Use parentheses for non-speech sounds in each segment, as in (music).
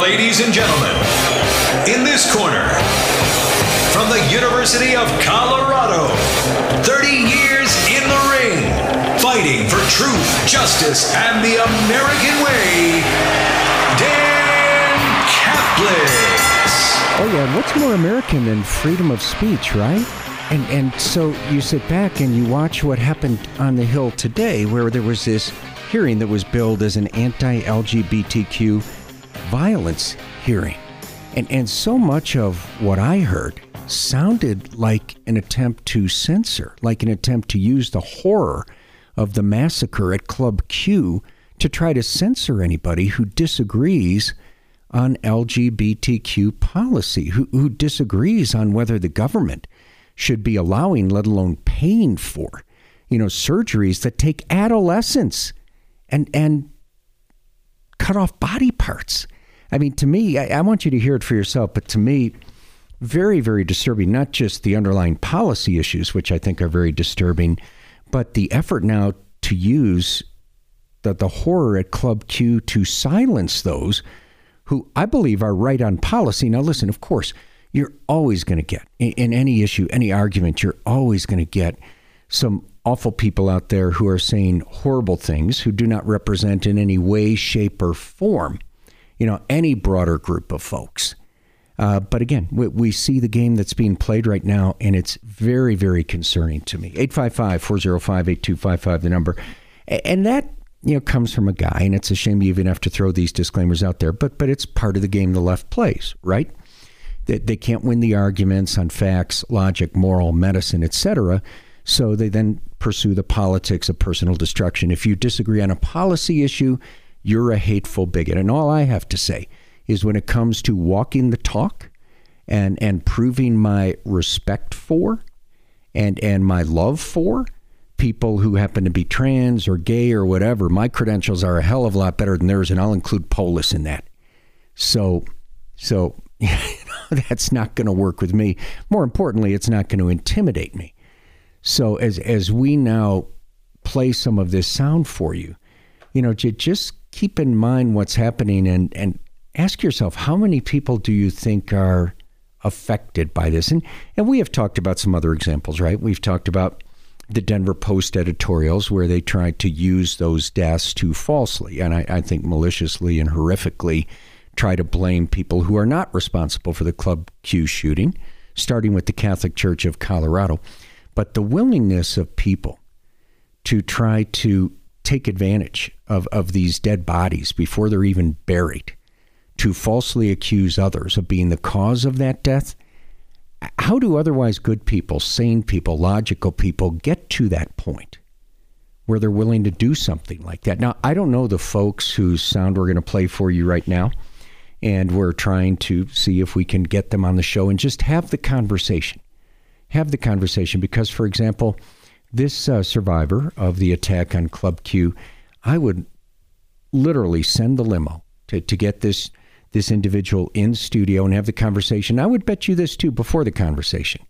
Ladies and gentlemen, in this corner, from the University of Colorado, 30 years in the ring, fighting for truth, justice, and the American way, Dan Caplis. Oh yeah, what's more American than freedom of speech, right? And and so you sit back and you watch what happened on the Hill today, where there was this hearing that was billed as an anti-LGBTQ violence hearing. And, and so much of what I heard sounded like an attempt to censor, like an attempt to use the horror of the massacre at Club Q to try to censor anybody who disagrees on LGBTQ policy, who, who disagrees on whether the government should be allowing, let alone paying for, you know, surgeries that take adolescents and and cut off body parts. I mean, to me, I, I, want you to hear it for yourself, but to me, very, very disturbing, not just the underlying policy issues, which I think are very disturbing, but the effort now to use the, the horror at Club Q to silence those who I believe are right on policy. Now, listen, of course, you're always going to get, in, in any issue, any argument, you're always going to get some awful people out there who are saying horrible things, who do not represent in any way, shape, or form you know, any broader group of folks. Uh, but again, we, we, see the game that's being played right now, and it's very, very concerning to me. 855 405 8255, the number. And that, you know, comes from a guy, and it's a shame you even have to throw these disclaimers out there, but, but it's part of the game the left plays, right? They, they can't win the arguments on facts, logic, moral, medicine, etc. So they then pursue the politics of personal destruction. If you disagree on a policy issue, you're a hateful bigot. And all I have to say is when it comes to walking the talk and, and proving my respect for and, and my love for people who happen to be trans or gay or whatever, my credentials are a hell of a lot better than theirs, and I'll include Polis in that. So, so (laughs) (laughs) that's not going to work with me. More importantly, it's not going to intimidate me. So, as as we now play some of this sound for you, you know, just keep in mind what's happening and, and ask yourself how many people do you think are affected by this? And, and we have talked about some other examples, right? We've talked about the Denver Post editorials where they tried to use those deaths to falsely, and I, I think maliciously and horrifically, try to blame people who are not responsible for the Club Q shooting, starting with the Catholic Church of Colorado. But the willingness of people to try to take advantage of, of these dead bodies before they're even buried to falsely accuse others of being the cause of that death. How do otherwise good people, sane people, logical people get to that point where they're willing to do something like that? Now, I don't know the folks whose sound we're going to play for you right now, and we're trying to see if we can get them on the show and just have the conversation. Have the conversation because, for example, this uh, survivor of the attack on Club Q, I would literally send the limo to, to get this this individual in studio and have the conversation. I would bet you this too before the conversation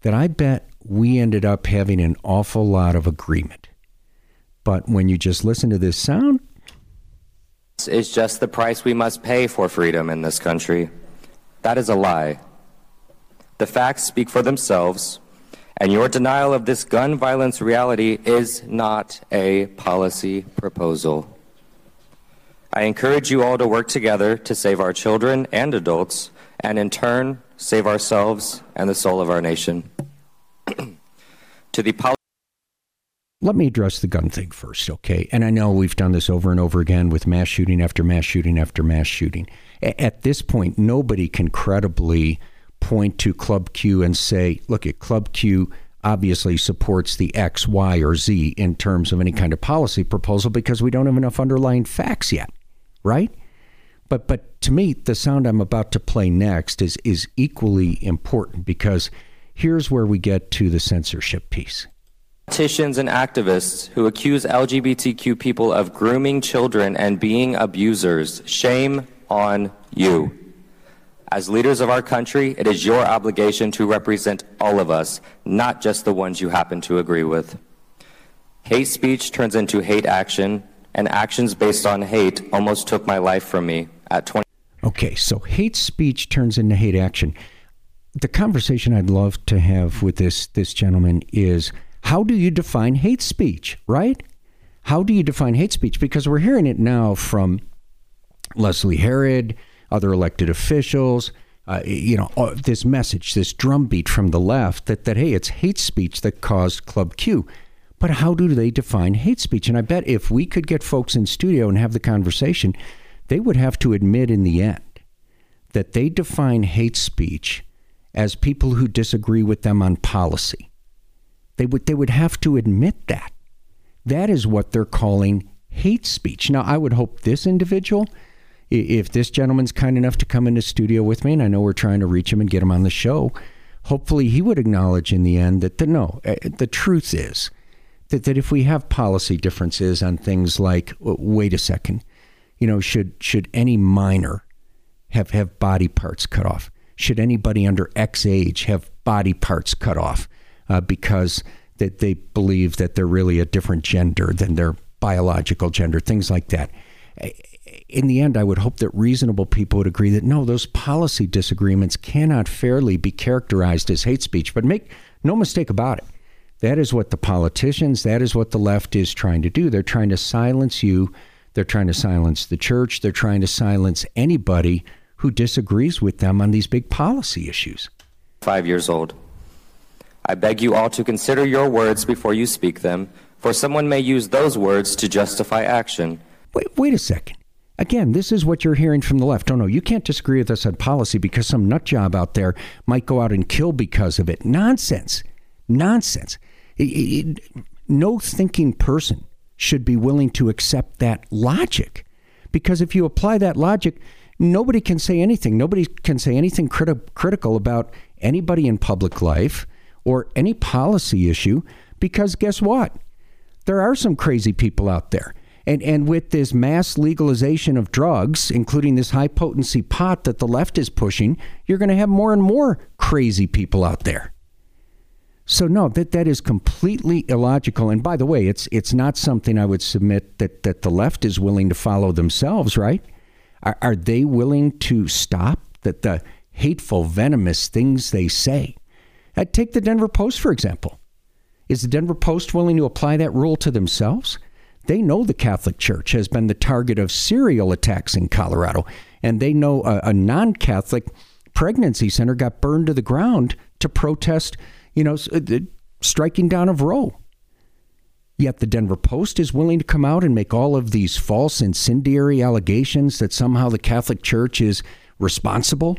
that I bet we ended up having an awful lot of agreement. But when you just listen to this sound, is just the price we must pay for freedom in this country. That is a lie. The facts speak for themselves. And your denial of this gun violence reality is not a policy proposal. I encourage you all to work together to save our children and adults, and in turn, save ourselves and the soul of our nation. (clears throat) to the let me address the gun thing first, okay? And I know we've done this over and over again with mass shooting after mass shooting after mass shooting. At this point, nobody can credibly point to Club Q and say, look at Club Q obviously supports the X, Y, or Z in terms of any kind of policy proposal because we don't have enough underlying facts yet, right? But but to me, the sound I'm about to play next is is equally important because here's where we get to the censorship piece. Politicians and activists who accuse LGBTQ people of grooming children and being abusers. Shame on you. As leaders of our country, it is your obligation to represent all of us, not just the ones you happen to agree with. Hate speech turns into hate action, and actions based on hate almost took my life from me at 20. Okay, so hate speech turns into hate action. The conversation I'd love to have with this this gentleman is how do you define hate speech, right? How do you define hate speech? Because we're hearing it now from Leslie Herod, other elected officials. Uh, you know, uh, this message, this drumbeat from the left that, that, hey, it's hate speech that caused Club Q. But how do they define hate speech? And I bet if we could get folks in studio and have the conversation, they would have to admit in the end that they define hate speech as people who disagree with them on policy. They would they would have to admit that. That is what they're calling hate speech. Now, I would hope this individual if this gentleman's kind enough to come into studio with me, and I know we're trying to reach him and get him on the show, hopefully he would acknowledge in the end that the no, eh, the truth is that, that if we have policy differences on things like, wait a second, you know, should should any minor have have body parts cut off? Should anybody under X age have body parts cut off uh, because that they believe that they're really a different gender than their biological gender? Things like that in the end, I would hope that reasonable people would agree that no, those policy disagreements cannot fairly be characterized as hate speech. But make no mistake about it. That is what the politicians, that is what the left is trying to do. They're trying to silence you. They're trying to silence the church. They're trying to silence anybody who disagrees with them on these big policy issues. Five years old. I beg you all to consider your words before you speak them, for someone may use those words to justify action. Wait, wait a second. Again, this is what you're hearing from the left. Oh no, you can't disagree with us on policy because some nut job out there might go out and kill because of it. Nonsense. Nonsense. It, it, no thinking person should be willing to accept that logic. Because if you apply that logic, nobody can say anything. Nobody can say anything criti- critical about anybody in public life or any policy issue because guess what? There are some crazy people out there. And, and with this mass legalization of drugs, including this high potency pot that the left is pushing, you're going to have more and more crazy people out there. So no, that that is completely illogical. And by the way, it's it's not something I would submit that that the left is willing to follow themselves, right? Are, are they willing to stop that the hateful, venomous things they say? Uh, take the Denver Post for example. Is the Denver Post willing to apply that rule to themselves? They know the Catholic Church has been the target of serial attacks in Colorado, and they know a, a non Catholic pregnancy center got burned to the ground to protest, you know, the striking down of Roe. Yet the Denver Post is willing to come out and make all of these false incendiary allegations that somehow the Catholic Church is responsible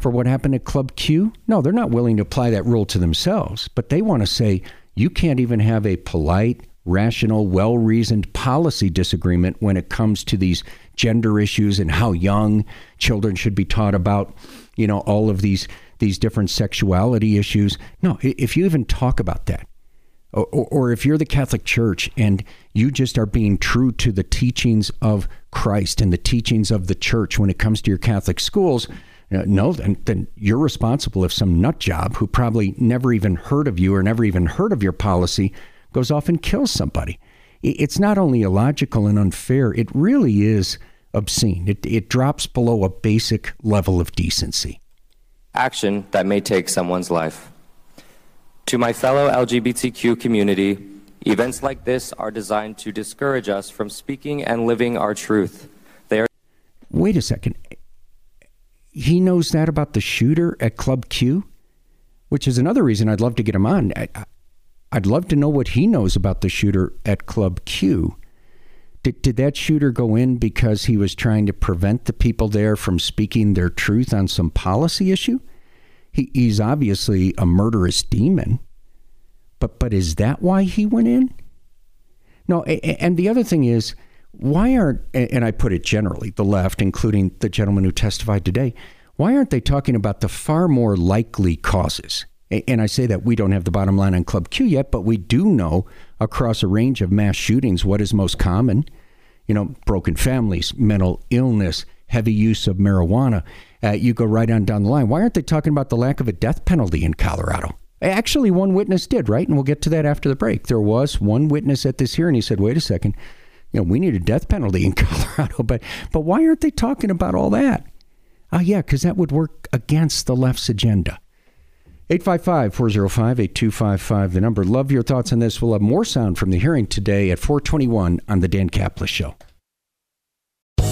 for what happened at Club Q. No, they're not willing to apply that rule to themselves, but they want to say you can't even have a polite, rational, well reasoned policy disagreement when it comes to these gender issues and how young children should be taught about, you know, all of these these different sexuality issues. No, if you even talk about that, or, or if you're the Catholic Church and you just are being true to the teachings of Christ and the teachings of the church when it comes to your Catholic schools, Uh, no, then, then you're responsible if some nut job who probably never even heard of you or never even heard of your policy goes off and kills somebody. It's not only illogical and unfair, it really is obscene. It, it drops below a basic level of decency. Action that may take someone's life. To my fellow LGBTQ community, events like this are designed to discourage us from speaking and living our truth. They are. Wait a second. He knows that about the shooter at Club Q, which is another reason I'd love to get him on. I, I'd love to know what he knows about the shooter at Club Q. Did, did that shooter go in because he was trying to prevent the people there from speaking their truth on some policy issue? He, he's obviously a murderous demon. But but is that why he went in? No, and the other thing is, why aren't and I put it generally, the left, including the gentleman who testified today, why aren't they talking about the far more likely causes? And I say that we don't have the bottom line on Club Q yet, but we do know across a range of mass shootings what is most common. You know, broken families, mental illness, heavy use of marijuana. Uh, you go right on down the line. Why aren't they talking about the lack of a death penalty in Colorado? Actually, one witness did, right? And we'll get to that after the break. There was one witness at this hearing. He said, wait a second, you know, we need a death penalty in (laughs) Colorado. But, but why aren't they talking about all that? Ah, uh, yeah, because that would work against the left's agenda. 855 405 8255, the number. Love your thoughts on this. We'll have more sound from the hearing today at 421 on The Dan Caplis Show.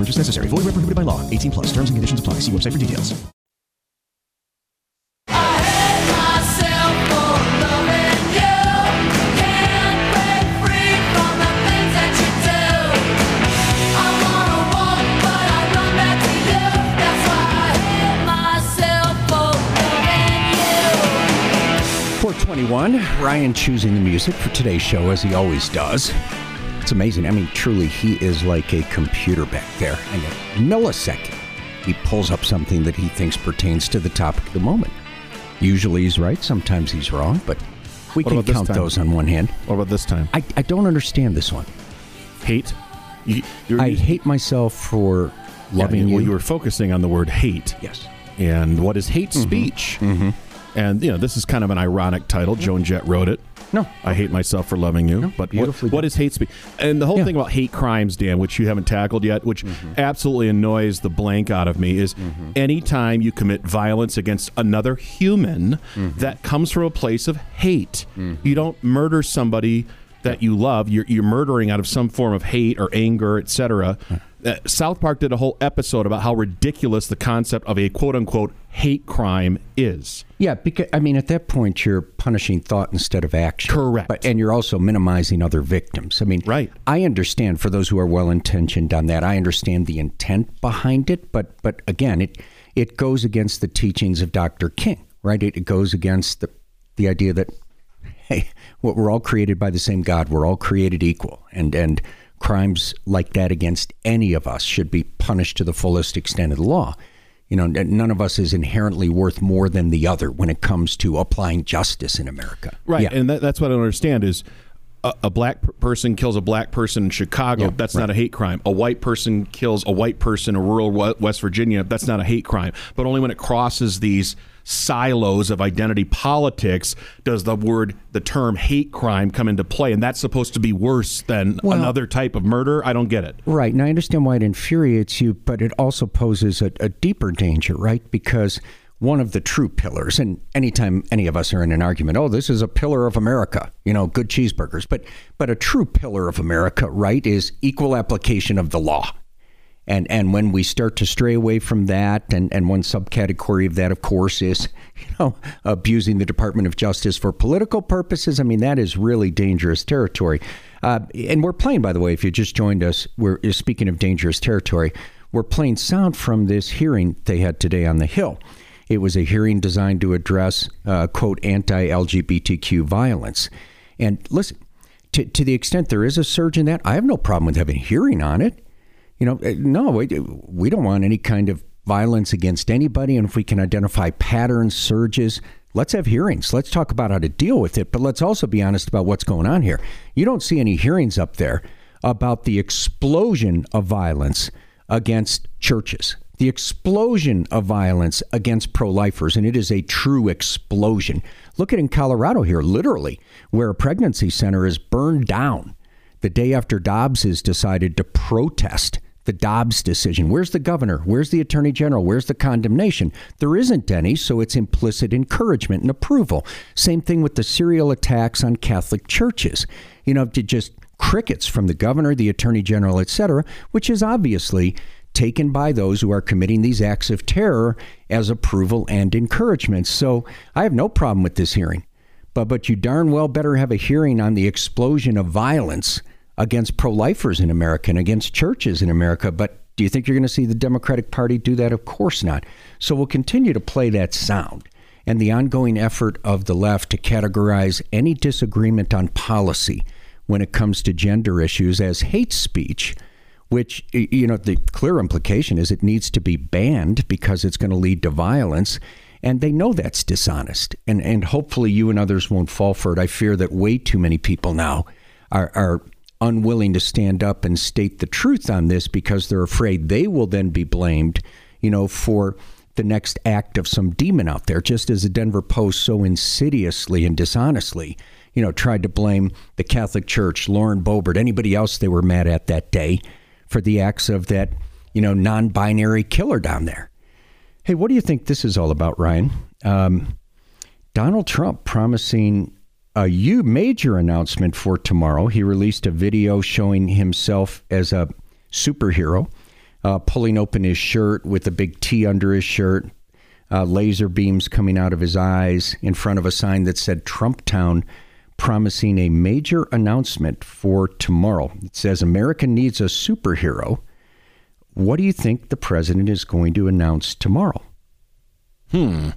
Purchase necessary. Void where prohibited by law. 18 plus. Terms and conditions apply. See website for details. Twenty-one. Ryan choosing the music for today's show as he always does. It's amazing. I mean, truly, he is like a computer back there. In a millisecond, he pulls up something that he thinks pertains to the topic of the moment. Usually he's right, sometimes he's wrong, but we what can count those on one hand. What about this time? I, I don't understand this one. Hate? You, I hate myself for loving you. Well, you were focusing on the word hate. Yes. And what is hate mm-hmm. speech? Mm-hmm. And you know, this is kind of an ironic title. Joan Jett wrote it. No, I hate myself for loving you. No, but what, what is hate speech? And the whole yeah. thing about hate crimes, Dan, which you haven't tackled yet, which mm-hmm. absolutely annoys the blank out of me, is mm-hmm. anytime you commit violence against another human mm-hmm. that comes from a place of hate. Mm-hmm. You don't murder somebody that you love. You're, you're murdering out of some form of hate or anger, etc. Uh, South Park did a whole episode about how ridiculous the concept of a quote unquote hate crime is. Yeah, because I mean, at that point, you're punishing thought instead of action. Correct. But, and you're also minimizing other victims. I mean, right. I understand for those who are well intentioned on that. I understand the intent behind it, but but again, it it goes against the teachings of Dr. King, right? It, it goes against the the idea that (laughs) hey, what we're all created by the same God. We're all created equal, and and crimes like that against any of us should be punished to the fullest extent of the law. You know, none of us is inherently worth more than the other when it comes to applying justice in America. Right, yeah. and that, that's what I don't understand is a, a black person kills a black person in Chicago. Yeah, that's right. not a hate crime. A white person kills a white person in rural West Virginia. That's not a hate crime. But only when it crosses these silos of identity politics does the word, the term hate crime come into play. And that's supposed to be worse than well, another type of murder. I don't get it. Right. And I understand why it infuriates you, but it also poses a, a deeper danger, right? Because one of the true pillars, and anytime any of us are in an argument, oh, this is a pillar of America, you know, good cheeseburgers. But but a true pillar of America, right, is equal application of the law. And and when we start to stray away from that, and, and one subcategory of that, of course, is (laughs) you know abusing the Department of Justice for political purposes. I mean, that is really dangerous territory. Uh, and we're playing, by the way, if you just joined us, we're speaking of dangerous territory. We're playing sound from this hearing they had today on the Hill. It was a hearing designed to address, uh, quote, anti LGBTQ violence. And listen, to, to the extent there is a surge in that, I have no problem with having a hearing on it. You know, eh, no, we, we don't want any kind of violence against anybody. And if we can identify patterns, surges, let's have hearings. Let's talk about how to deal with it. But let's also be honest about what's going on here. You don't see any hearings up there about the explosion of violence against churches, the explosion of violence against pro lifers. And it is a true explosion. Look at in Colorado here, literally, where a pregnancy center is burned down the day after Dobbs has decided to protest the Dobbs decision. Where's the governor? Where's the attorney general? Where's the condemnation? There isn't any, so it's implicit encouragement and approval. Same thing with the serial attacks on Catholic churches. You know, to just crickets from the governor, the attorney general, etc., which is obviously taken by those who are committing these acts of terror as approval and encouragement. So I have no problem with this hearing. But but you darn well better have a hearing on the explosion of violence against pro-lifers in America and against churches in America. But do you think you're going to see the Democratic Party do that? Of course not. So we'll continue to play that sound and the ongoing effort of the left to categorize any disagreement on policy when it comes to gender issues as hate speech which you know the clear implication is it needs to be banned because it's going to lead to violence and they know that's dishonest and and hopefully you and others won't fall for it i fear that way too many people now are are unwilling to stand up and state the truth on this because they're afraid they will then be blamed you know for the next act of some demon out there just as the denver post so insidiously and dishonestly you know tried to blame the catholic church lauren boebert anybody else they were mad at that day for the acts of that, you know, non-binary killer down there. Hey, what do you think this is all about, Ryan? Um, Donald Trump promising a U major announcement for tomorrow. He released a video showing himself as a superhero, uh, pulling open his shirt with a big T under his shirt, uh, laser beams coming out of his eyes in front of a sign that said Trump Town promising a major announcement for tomorrow. It says America needs a superhero. What do you think the president is going to announce tomorrow? Hmm.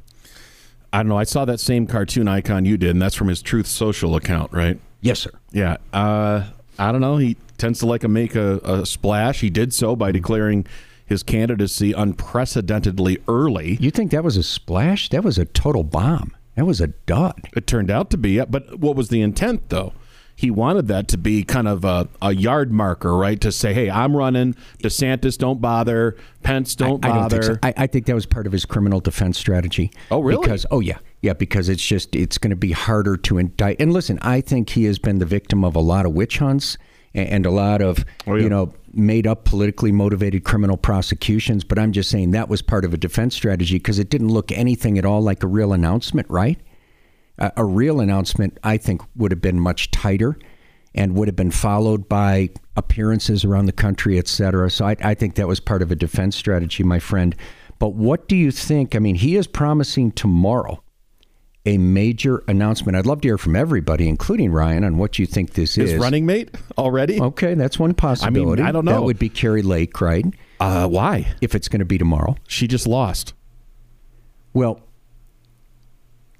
I don't know. I saw that same cartoon icon you did, and that's from his Truth Social account, right? Yes, sir. Yeah. Uh, I don't know. He tends to like to make a, a splash. He did so by declaring his candidacy unprecedentedly early. You think that was a splash? That was a total bomb. That was a dud. It turned out to be. But what was the intent, though? He wanted that to be kind of a, a yard marker, right? To say, hey, I'm running. DeSantis, don't bother. Pence, don't I, bother. I, don't think so. I, I, think that was part of his criminal defense strategy. Oh, really? Because, oh, yeah. Yeah, because it's just, it's going to be harder to indict. And listen, I think he has been the victim of a lot of witch hunts and a lot of oh, yeah. you know made up politically motivated criminal prosecutions but i'm just saying that was part of a defense strategy because it didn't look anything at all like a real announcement right uh, a real announcement i think would have been much tighter and would have been followed by appearances around the country etc so I, I think that was part of a defense strategy my friend but what do you think i mean he is promising tomorrow a major announcement. I'd love to hear from everybody, including Ryan, on what you think this His is. running mate already? Okay, that's one possibility. I mean, I don't know. That would be Kari Lake, right? Uh, why? If it's going to be tomorrow. She just lost. Well,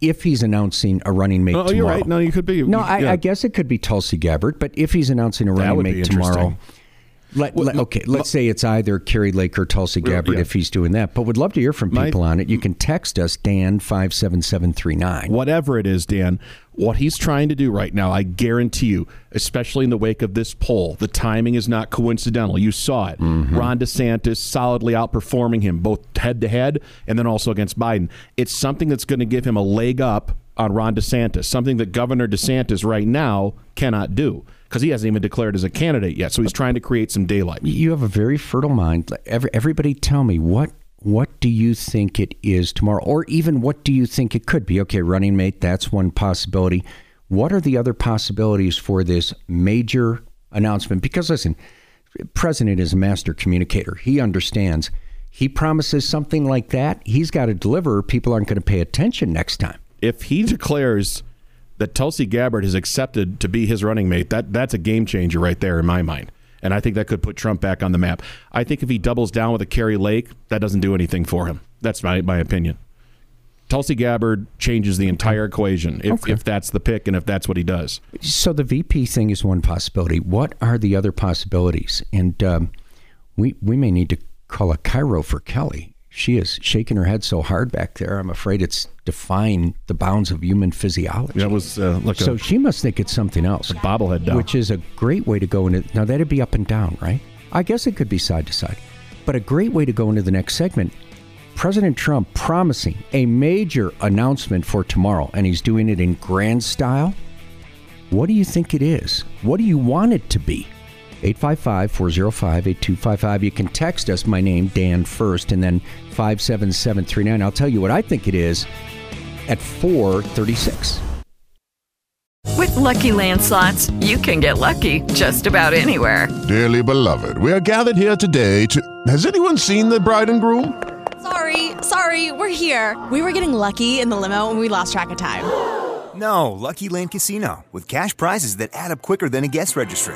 if he's announcing a running mate oh, tomorrow. you're right. No, you could be. No, I, I, guess it could be Tulsi Gabbard, but if he's announcing a running mate tomorrow let, let, okay, let's say it's either Kari Lake or Tulsi Gabbard yeah. if he's doing that. But would love to hear from people My, on it. You can text us, Dan five seven seven three nine. Whatever it is, Dan, what he's trying to do right now, I guarantee you, especially in the wake of this poll, the timing is not coincidental. You saw it. Mm-hmm. Ron DeSantis solidly outperforming him, both head to head and then also against Biden. It's something that's going to give him a leg up on Ron DeSantis, something that Governor DeSantis right now cannot do because he hasn't even declared as a candidate yet. So he's trying to create some daylight. You have a very fertile mind. Every, everybody, tell me what what do you think it is tomorrow, or even what do you think it could be? Okay, running mate, that's one possibility. What are the other possibilities for this major announcement? Because listen, president is a master communicator. He understands. He promises something like that. He's got to deliver. People aren't going to pay attention next time. If he declares that Tulsi Gabbard has accepted to be his running mate, that that's a game changer right there in my mind. And I think that could put Trump back on the map. I think if he doubles down with a Kari Lake, that doesn't do anything for him. That's my, my opinion. Tulsi Gabbard changes the entire equation if, okay. if that's the pick and if that's what he does. So the VP thing is one possibility. What are the other possibilities? And um, we we may need to call a chiro for Kelly she is shaking her head so hard back there. I'm afraid it's defying the bounds of human physiology. That was uh, like so. she must think it's something else. A bobblehead which is a great way to go into. Now that'd be up and down, right? I guess it could be side to side, but a great way to go into the next segment. President Trump promising a major announcement for tomorrow, and he's doing it in grand style. What do you think it is? What do you want it to be? 855 405 8255. You can text us my name, Dan, first, and then 57739. I'll tell you what I think it is at 436. With Lucky Land slots, you can get lucky just about anywhere. Dearly beloved, we are gathered here today to. Has anyone seen the bride and groom? Sorry, sorry, we're here. We were getting lucky in the limo and we lost track of time. No, Lucky Land Casino, with cash prizes that add up quicker than a guest registry.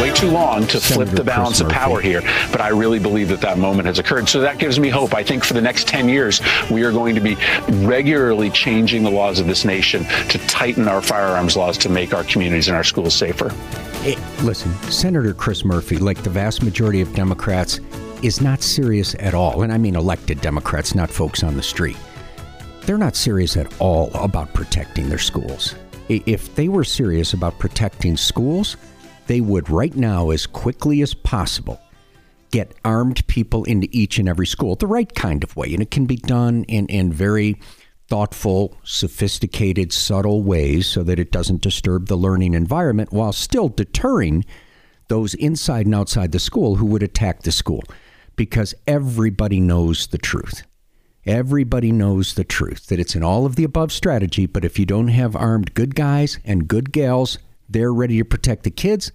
Way too long to flip the balance of power here, but I really believe that that moment has occurred. So that gives me hope. I think for the next 10 years, we are going to be regularly changing the laws of this nation to tighten our firearms laws to make our communities and our schools safer. Listen, Senator Chris Murphy, like the vast majority of Democrats, is not serious at all. And I mean elected Democrats, not folks on the street. They're not serious at all about protecting their schools. If they were serious about protecting schools, they would right now, as quickly as possible, get armed people into each and every school the right kind of way. And it can be done in, in very thoughtful, sophisticated, subtle ways so that it doesn't disturb the learning environment while still deterring those inside and outside the school who would attack the school. Because everybody knows the truth. Everybody knows the truth that it's in all of the above strategy, but if you don't have armed good guys and good gals, they're ready to protect the kids.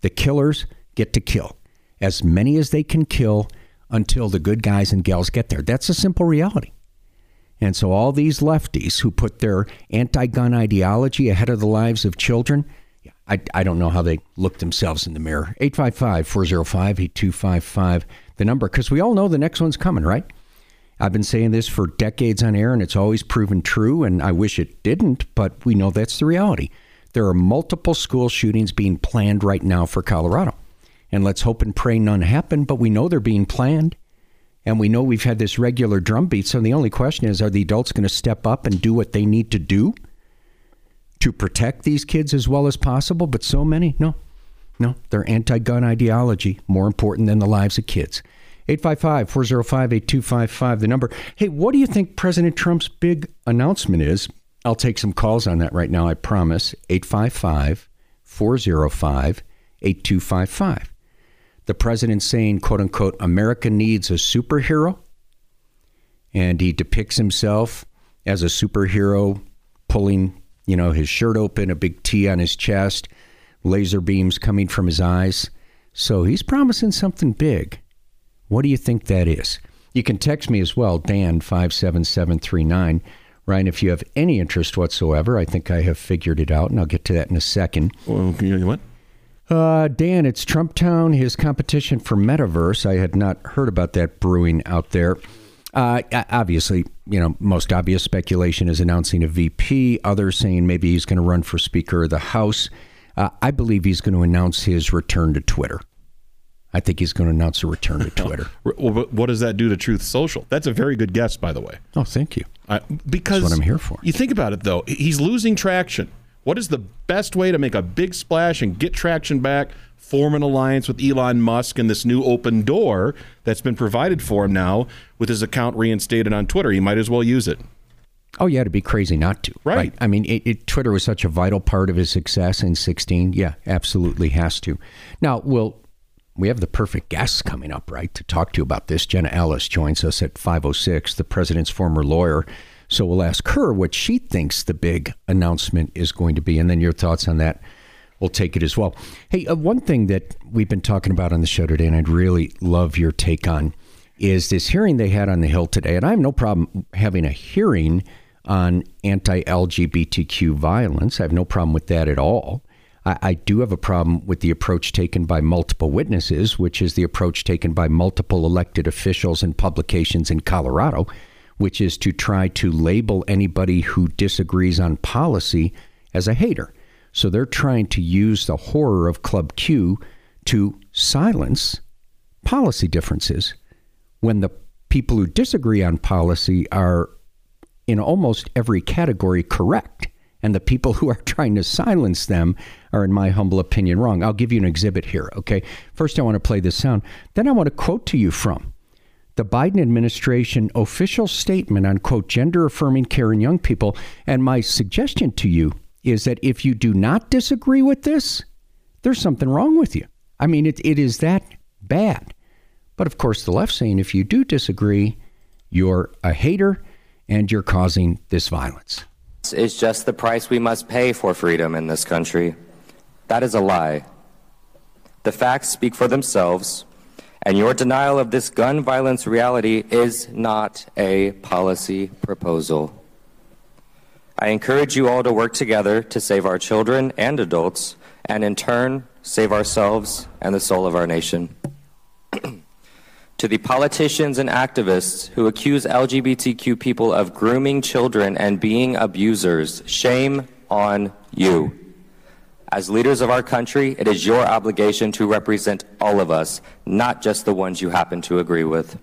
The killers get to kill as many as they can kill until the good guys and gals get there. That's a simple reality. And so, all these lefties who put their anti gun ideology ahead of the lives of children, I, I don't know how they look themselves in the mirror. 855 405 8255, the number, because we all know the next one's coming, right? I've been saying this for decades on air, and it's always proven true, and I wish it didn't, but we know that's the reality. There are multiple school shootings being planned right now for Colorado. And let's hope and pray none happen, but we know they're being planned. And we know we've had this regular drumbeat. So the only question is are the adults going to step up and do what they need to do to protect these kids as well as possible? But so many, no. No, their anti gun ideology more important than the lives of kids. 855 405 8255, the number. Hey, what do you think President Trump's big announcement is? I'll take some calls on that right now, I promise. 855 405 8255. The president saying, quote unquote, America needs a superhero. And he depicts himself as a superhero, pulling, you know, his shirt open, a big T on his chest, laser beams coming from his eyes. So he's promising something big. What do you think that is? You can text me as well, Dan 57739. Ryan, if you have any interest whatsoever, I think I have figured it out, and I'll get to that in a second. Well, what? Uh, Dan, it's Trump Town, his competition for Metaverse. I had not heard about that brewing out there. Uh, obviously, you know, most obvious speculation is announcing a VP. Others saying maybe he's going to run for Speaker of the House. Uh, I believe he's going to announce his return to Twitter. I think he's going to announce a return to (laughs) Twitter. Well, what does that do to Truth Social? That's a very good guess, by the way. Oh, thank you. Uh, because That's what I'm here for. You think about it, though. He's losing traction. What is the best way to make a big splash and get traction back? Form an alliance with Elon Musk and this new open door that's been provided for him now with his account reinstated on Twitter. He might as well use it. Oh, yeah, to be crazy not to. Right. I mean, it, it, Twitter was such a vital part of his success in 16. Yeah, absolutely has to. Now, well, we have the perfect guest coming up, right, to talk to you about this. Jenna Ellis joins us at 506, the president's former lawyer. So we'll ask her what she thinks the big announcement is going to be, and then your thoughts on that. We'll take it as well. Hey, uh, one thing that we've been talking about on the show today, and I'd really love your take on, is this hearing they had on the Hill today. And I have no problem having a hearing on anti LGBTQ violence. I have no problem with that at all. I, I do have a problem with the approach taken by multiple witnesses, which is the approach taken by multiple elected officials and publications in Colorado, which is to try to label anybody who disagrees on policy as a hater. So they're trying to use the horror of Club Q to silence policy differences when the people who disagree on policy are in almost every category correct. And the people who are (laughs) trying to silence them are, in my humble opinion, wrong. I'll give you an exhibit here, okay? First, I want to play this sound. Then I want to quote to you from the Biden administration official statement on quote gender affirming care in young people. And my suggestion to you is that if you do not disagree with this, there's something wrong with you. I mean, it, it is that bad. But of course, the left saying if you do disagree, you're a hater and you're causing this violence. Is just the price we must pay for freedom in this country. That is a lie. The facts speak for themselves, and your denial of this gun violence reality is not a policy proposal. I encourage you all to work together to save our children and adults, and in turn, save ourselves and the soul of our nation. To the politicians and activists who accuse LGBTQ people of grooming children and being abusers, shame on you. As leaders of our country, it is your obligation to represent all of us, not just the ones you happen to agree with.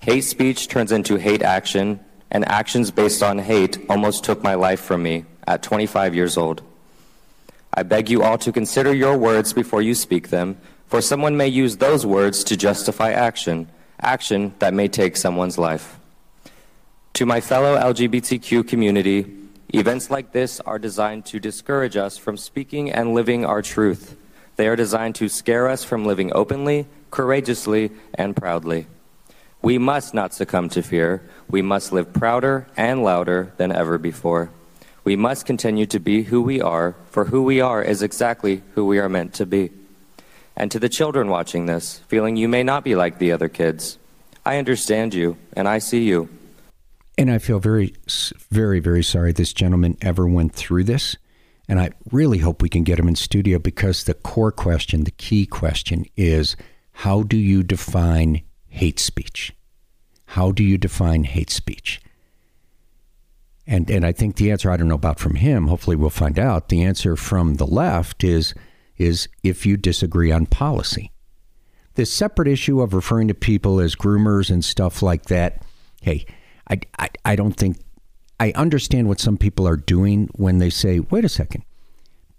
Hate speech turns into hate action, and actions based on hate almost took my life from me at 25 years old. I beg you all to consider your words before you speak them, for someone may use those words to justify action, action that may take someone's life. To my fellow LGBTQ community, events like this are designed to discourage us from speaking and living our truth. They are designed to scare us from living openly, courageously, and proudly. We must not succumb to fear. We must live prouder and louder than ever before. We must continue to be who we are, for who we are is exactly who we are meant to be. And to the children watching this, feeling you may not be like the other kids, I understand you and I see you. And I feel very, very, very sorry this gentleman ever went through this. And I really hope we can get him in studio because the core question, the key question is how do you define hate speech? How do you define hate speech? And and I think the answer I don't know about from him, hopefully we'll find out. The answer from the left is is if you disagree on policy. This separate issue of referring to people as groomers and stuff like that, hey, I, I, I don't think I understand what some people are doing when they say, wait a second,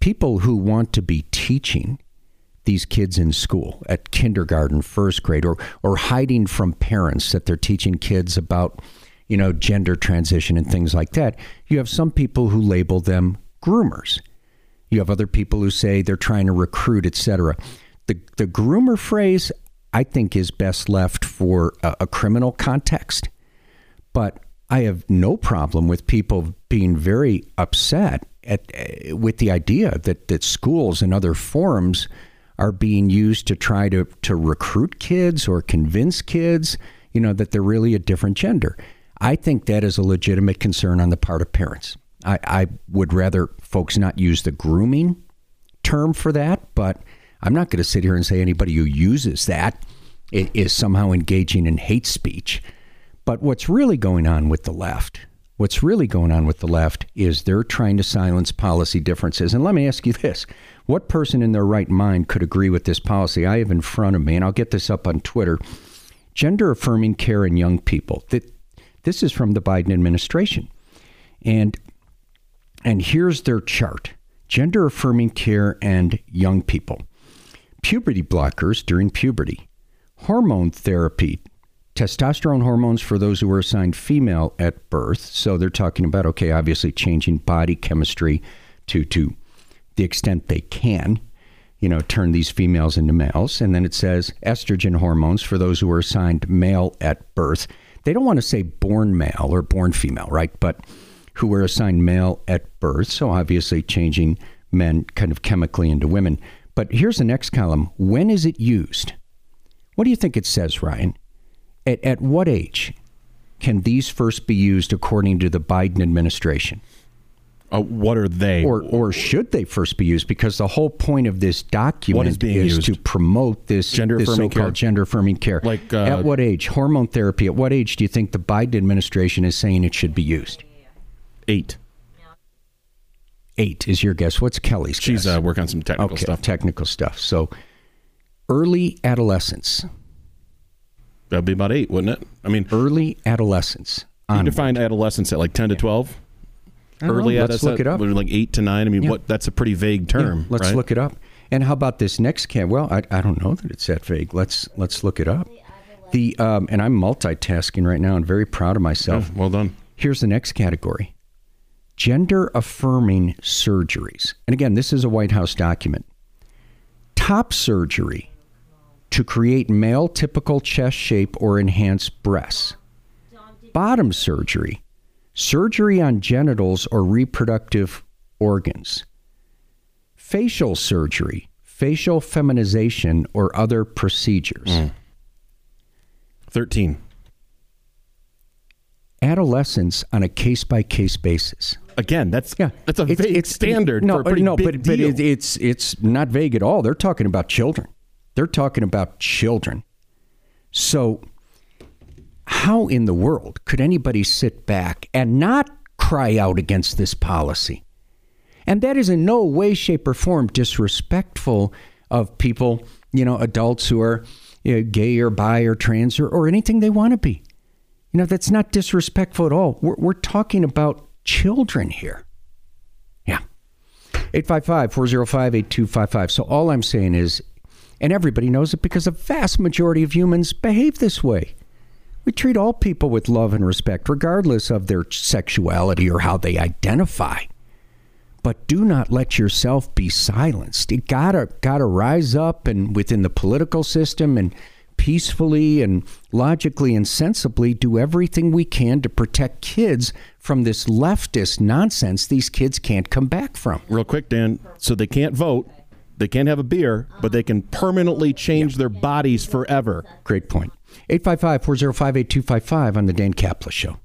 people who want to be teaching these kids in school at kindergarten, first grade, or or hiding from parents that they're teaching kids about, you know, gender transition and things like that. You have some people who label them groomers. You have other people who say they're trying to recruit, etc. The the groomer phrase, I think, is best left for a, a criminal context. But I have no problem with people being very upset at uh, with the idea that that schools and other forums are being used to try to to recruit kids or convince kids, you know, that they're really a different gender. I think that is a legitimate concern on the part of parents. I, I would rather folks not use the grooming term for that, but I'm not going to sit here and say anybody who uses that is somehow engaging in hate speech. But what's really going on with the left, what's really going on with the left is they're trying to silence policy differences. And let me ask you this what person in their right mind could agree with this policy? I have in front of me, and I'll get this up on Twitter gender affirming care in young people. This is from the Biden administration. And and here's their chart gender affirming care and young people, puberty blockers during puberty, hormone therapy, testosterone hormones for those who were assigned female at birth. So they're talking about, okay, obviously changing body chemistry to, to the extent they can, you know, turn these females into males. And then it says estrogen hormones for those who were assigned male at birth. They don't want to say born male or born female, right? But who were assigned male at birth. So obviously changing men kind of chemically into women. But here's the next column. When is it used? What do you think it says, Ryan? At, at what age can these first be used according to the Biden administration? Uh, what are they? Or, or should they first be used? Because the whole point of this document is, is to promote this, Gender this affirming so-called care. gender affirming care. Like, uh, at what age? Hormone therapy. At what age do you think the Biden administration is saying it should be used? Eight. Eight is your guess. What's Kelly's She's guess? uh, working on some technical okay, stuff. Technical stuff. So early adolescence. That'd be about eight, wouldn't it? I mean, early adolescence. You onward. define adolescence at like ten to twelve. Early know. Let's look it up. Like eight to nine. I mean, Yeah. what? That's a pretty vague term. Yeah, let's right? look it up. And how about this next camp? Well, I, I don't know that it's that vague. Let's let's look it up. The um, and I'm multitasking right now and very proud of myself. well done. Here's the next category: gender affirming surgeries. And again, this is a White House document. Top surgery to create male typical chest shape or enhance breasts. Bottom surgery, surgery on genitals or reproductive organs. Facial surgery, facial feminization or other procedures. Hmm. 13. Adolescence on a case by case basis. Again, that's yeah, that's a vague standard No, for a pretty no, but but it, it's it's not vague at all. They're talking about children. They're talking about children. So, how in the world could anybody sit back and not cry out against this policy? And that is in no way, shape, or form disrespectful of people, you know, adults who are you know, gay or bi or trans or, or anything they want to be. You know, that's not disrespectful at all. We're, we're talking about children here. Yeah. 855 405 8255. So all I'm saying is, and everybody knows it because a vast majority of humans behave this way. We treat all people with love and respect, regardless of their sexuality or how they identify. But do not let yourself be silenced. You gotta gotta rise up and within the political system and peacefully and logically and sensibly do everything we can to protect kids from this leftist nonsense these kids can't come back from. Real quick, Dan. So they can't vote, they can't have a beer, but they can permanently change their bodies forever. Great point. 855 405 8255 on the Dan Caplis Show.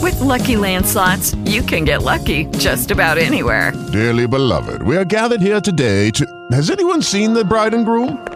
With Lucky Land slots, you can get lucky just about anywhere. Dearly beloved, we are gathered here today to. Has anyone seen the bride and groom?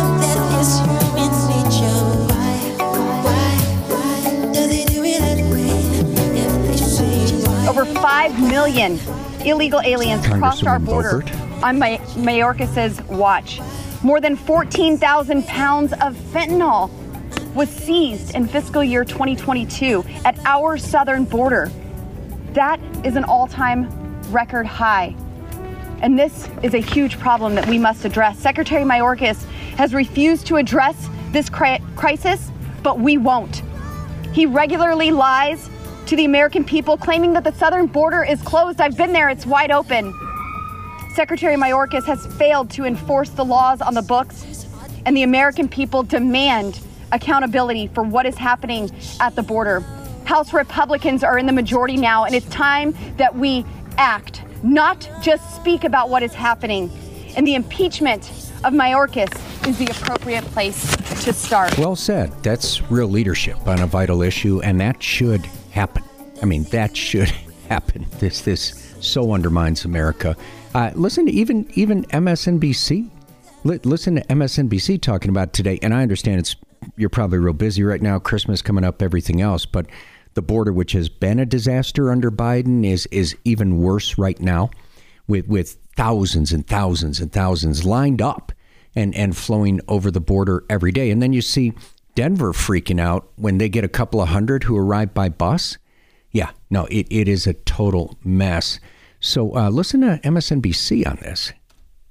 Over 5 million illegal aliens crossed our border on my Mayorkas's watch. More than 14,000 pounds of fentanyl was seized in fiscal year 2022 at our southern border. That is an all time record high. And this is a huge problem that we must address. Secretary Mayorkas has refused to address this cri- crisis, but we won't. He regularly lies to the American people, claiming that the southern border is closed. I've been there, it's wide open. Secretary Mayorkas has failed to enforce the laws on the books, and the American people demand accountability for what is happening at the border. House Republicans are in the majority now, and it's time that we act, not just speak about what is happening. And the impeachment of Mayorkas is the appropriate place to start. Well said. That's real leadership on a vital issue, and that should happen. I mean, that should (laughs) happen. This this so undermines America. Uh, listen to even even MSNBC. Li- listen to MSNBC talking about today, and I understand it's you're probably real busy right now. Christmas coming up, everything else, but the border, which has been a disaster under Biden, is is even worse right now, with with thousands and thousands and thousands lined up and and flowing over the border every day. And then you see Denver freaking out when they get a couple of hundred who arrive by bus. Yeah, no, it, it is a total mess. So uh, listen to MSNBC on this.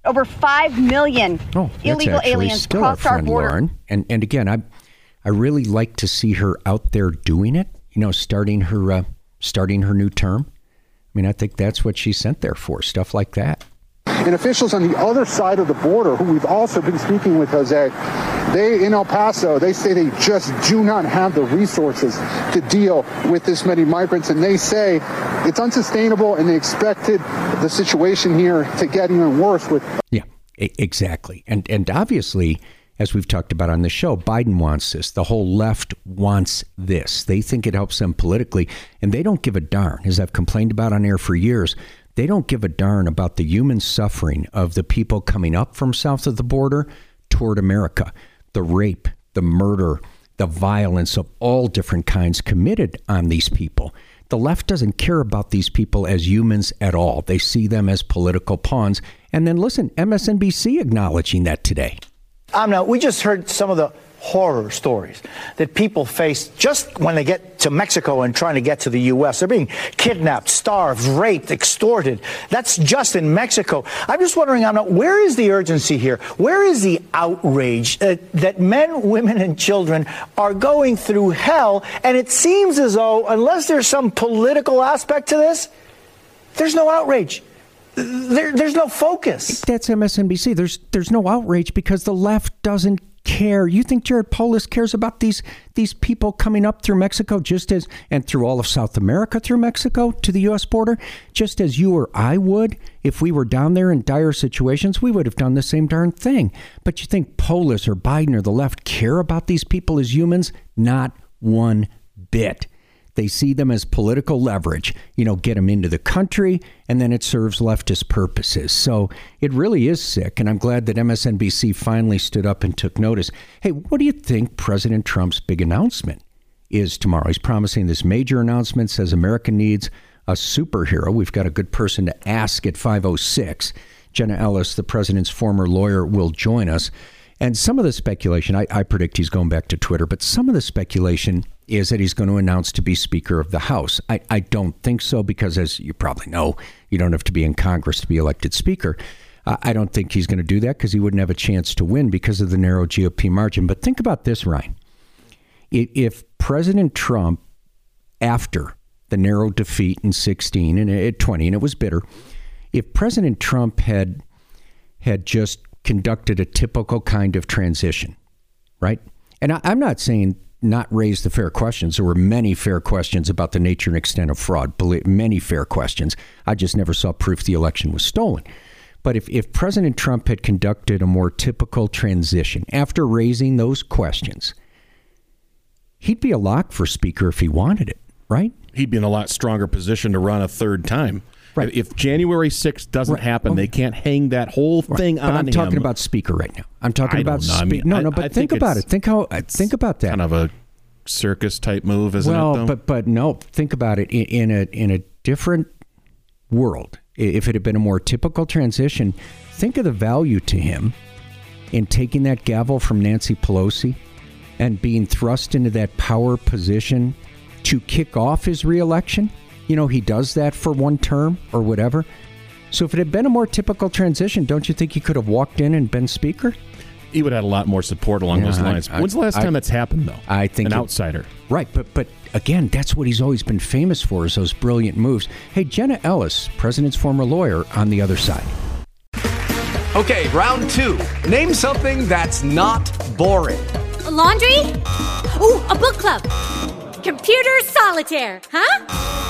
Over 5 million Oh, illegal aliens still our crossed our friend border. Lauren. And and again, I I really like to see her out there doing it. You know, starting her uh, starting her new term. I mean, I think that's what she's sent there for. Stuff like that. And officials on the other side of the border, who we've also been speaking with, Jose, they in El Paso, they say they just do not have the resources to deal with this many migrants, and they say it's unsustainable, and they expected the situation here to get even worse with Yeah, exactly. And and obviously, as we've talked about on the show, Biden wants this. The whole left wants this. They think it helps them politically, and they don't give a darn. As I've complained about on air for years, they don't give a darn about the human suffering of the people coming up from south of the border toward America. The rape, the murder, the violence of all different kinds committed on these people. The left doesn't care about these people as humans at all. They see them as political pawns. And then listen, MSNBC acknowledging that today. I'm now, we just heard some of the horror stories that people face just when they get to Mexico and trying to get to the U.S. They're being kidnapped, starved, raped, extorted. That's just in Mexico. I'm just wondering, Amna, where is the urgency here? Where is the outrage uh, that men, women, and children are going through hell? And it seems as though, unless there's some political aspect to this, there's no outrage. There, there's no focus. That's MSNBC. There's there's no outrage because the left doesn't care. You think Jared Polis cares about these these people coming up through Mexico just as and through all of South America through Mexico to the US border just as you or I would if we were down there in dire situations we would have done the same darn thing. But you think Polis or Biden or the left care about these people as humans? Not one bit. They see them as political leverage, you know, get them into the country, and then it serves leftist purposes. So it really is sick, and I'm glad that MSNBC finally stood up and took notice. Hey, what do you think President Trump's big announcement is tomorrow? He's promising this major announcement, says America needs a superhero. We've got a good person to ask at 506. Jenna Ellis, the president's former lawyer, will join us. And some of the speculation, I, I, predict he's going back to Twitter, but some of the speculation is that he's going to announce to be Speaker of the House. I, I don't think so because, as you probably know, you don't have to be in Congress to be elected Speaker. Uh, I don't think he's going to do that because he wouldn't have a chance to win because of the narrow GOP margin. But think about this, Ryan. If President Trump, after the narrow defeat in 16 and at 20, and it was bitter, if President Trump had had just conducted a typical kind of transition, right? And I, am not saying not raise the fair questions. There were many fair questions about the nature and extent of fraud, many fair questions. I just never saw proof the election was stolen. But if, if President Trump had conducted a more typical transition after raising those questions, he'd be a lock for Speaker if he wanted it, right? He'd be in a lot stronger position to run a third time. Right. If January 6th doesn't right. happen, they can't hang that whole thing right. but on I'm talking him. about speaker right now. I'm talking I about know. I speaker. mean, no, I- no, but think, think about it. Think how uh, think about that. Kind of a circus type move, isn't well, it? Though? but but no, think about it in, in a in a different world. If it had been a more typical transition, think of the value to him in taking that gavel from Nancy Pelosi and being thrust into that power position to kick off his reelection. You know, he does that for one term or whatever. So if it had been a more typical transition, don't you think he could have walked in and been speaker? he would have had a lot more support along Yeah, those I- lines. I- When's the last I- time that's happened, though? I think an it- outsider. Right, but but again, that's what he's always been famous for is those brilliant moves. Hey, Jenna Ellis, president's former lawyer, on the other side. Okay, round two. Name something that's not boring. A laundry? Ooh, a book club. Computer solitaire, huh?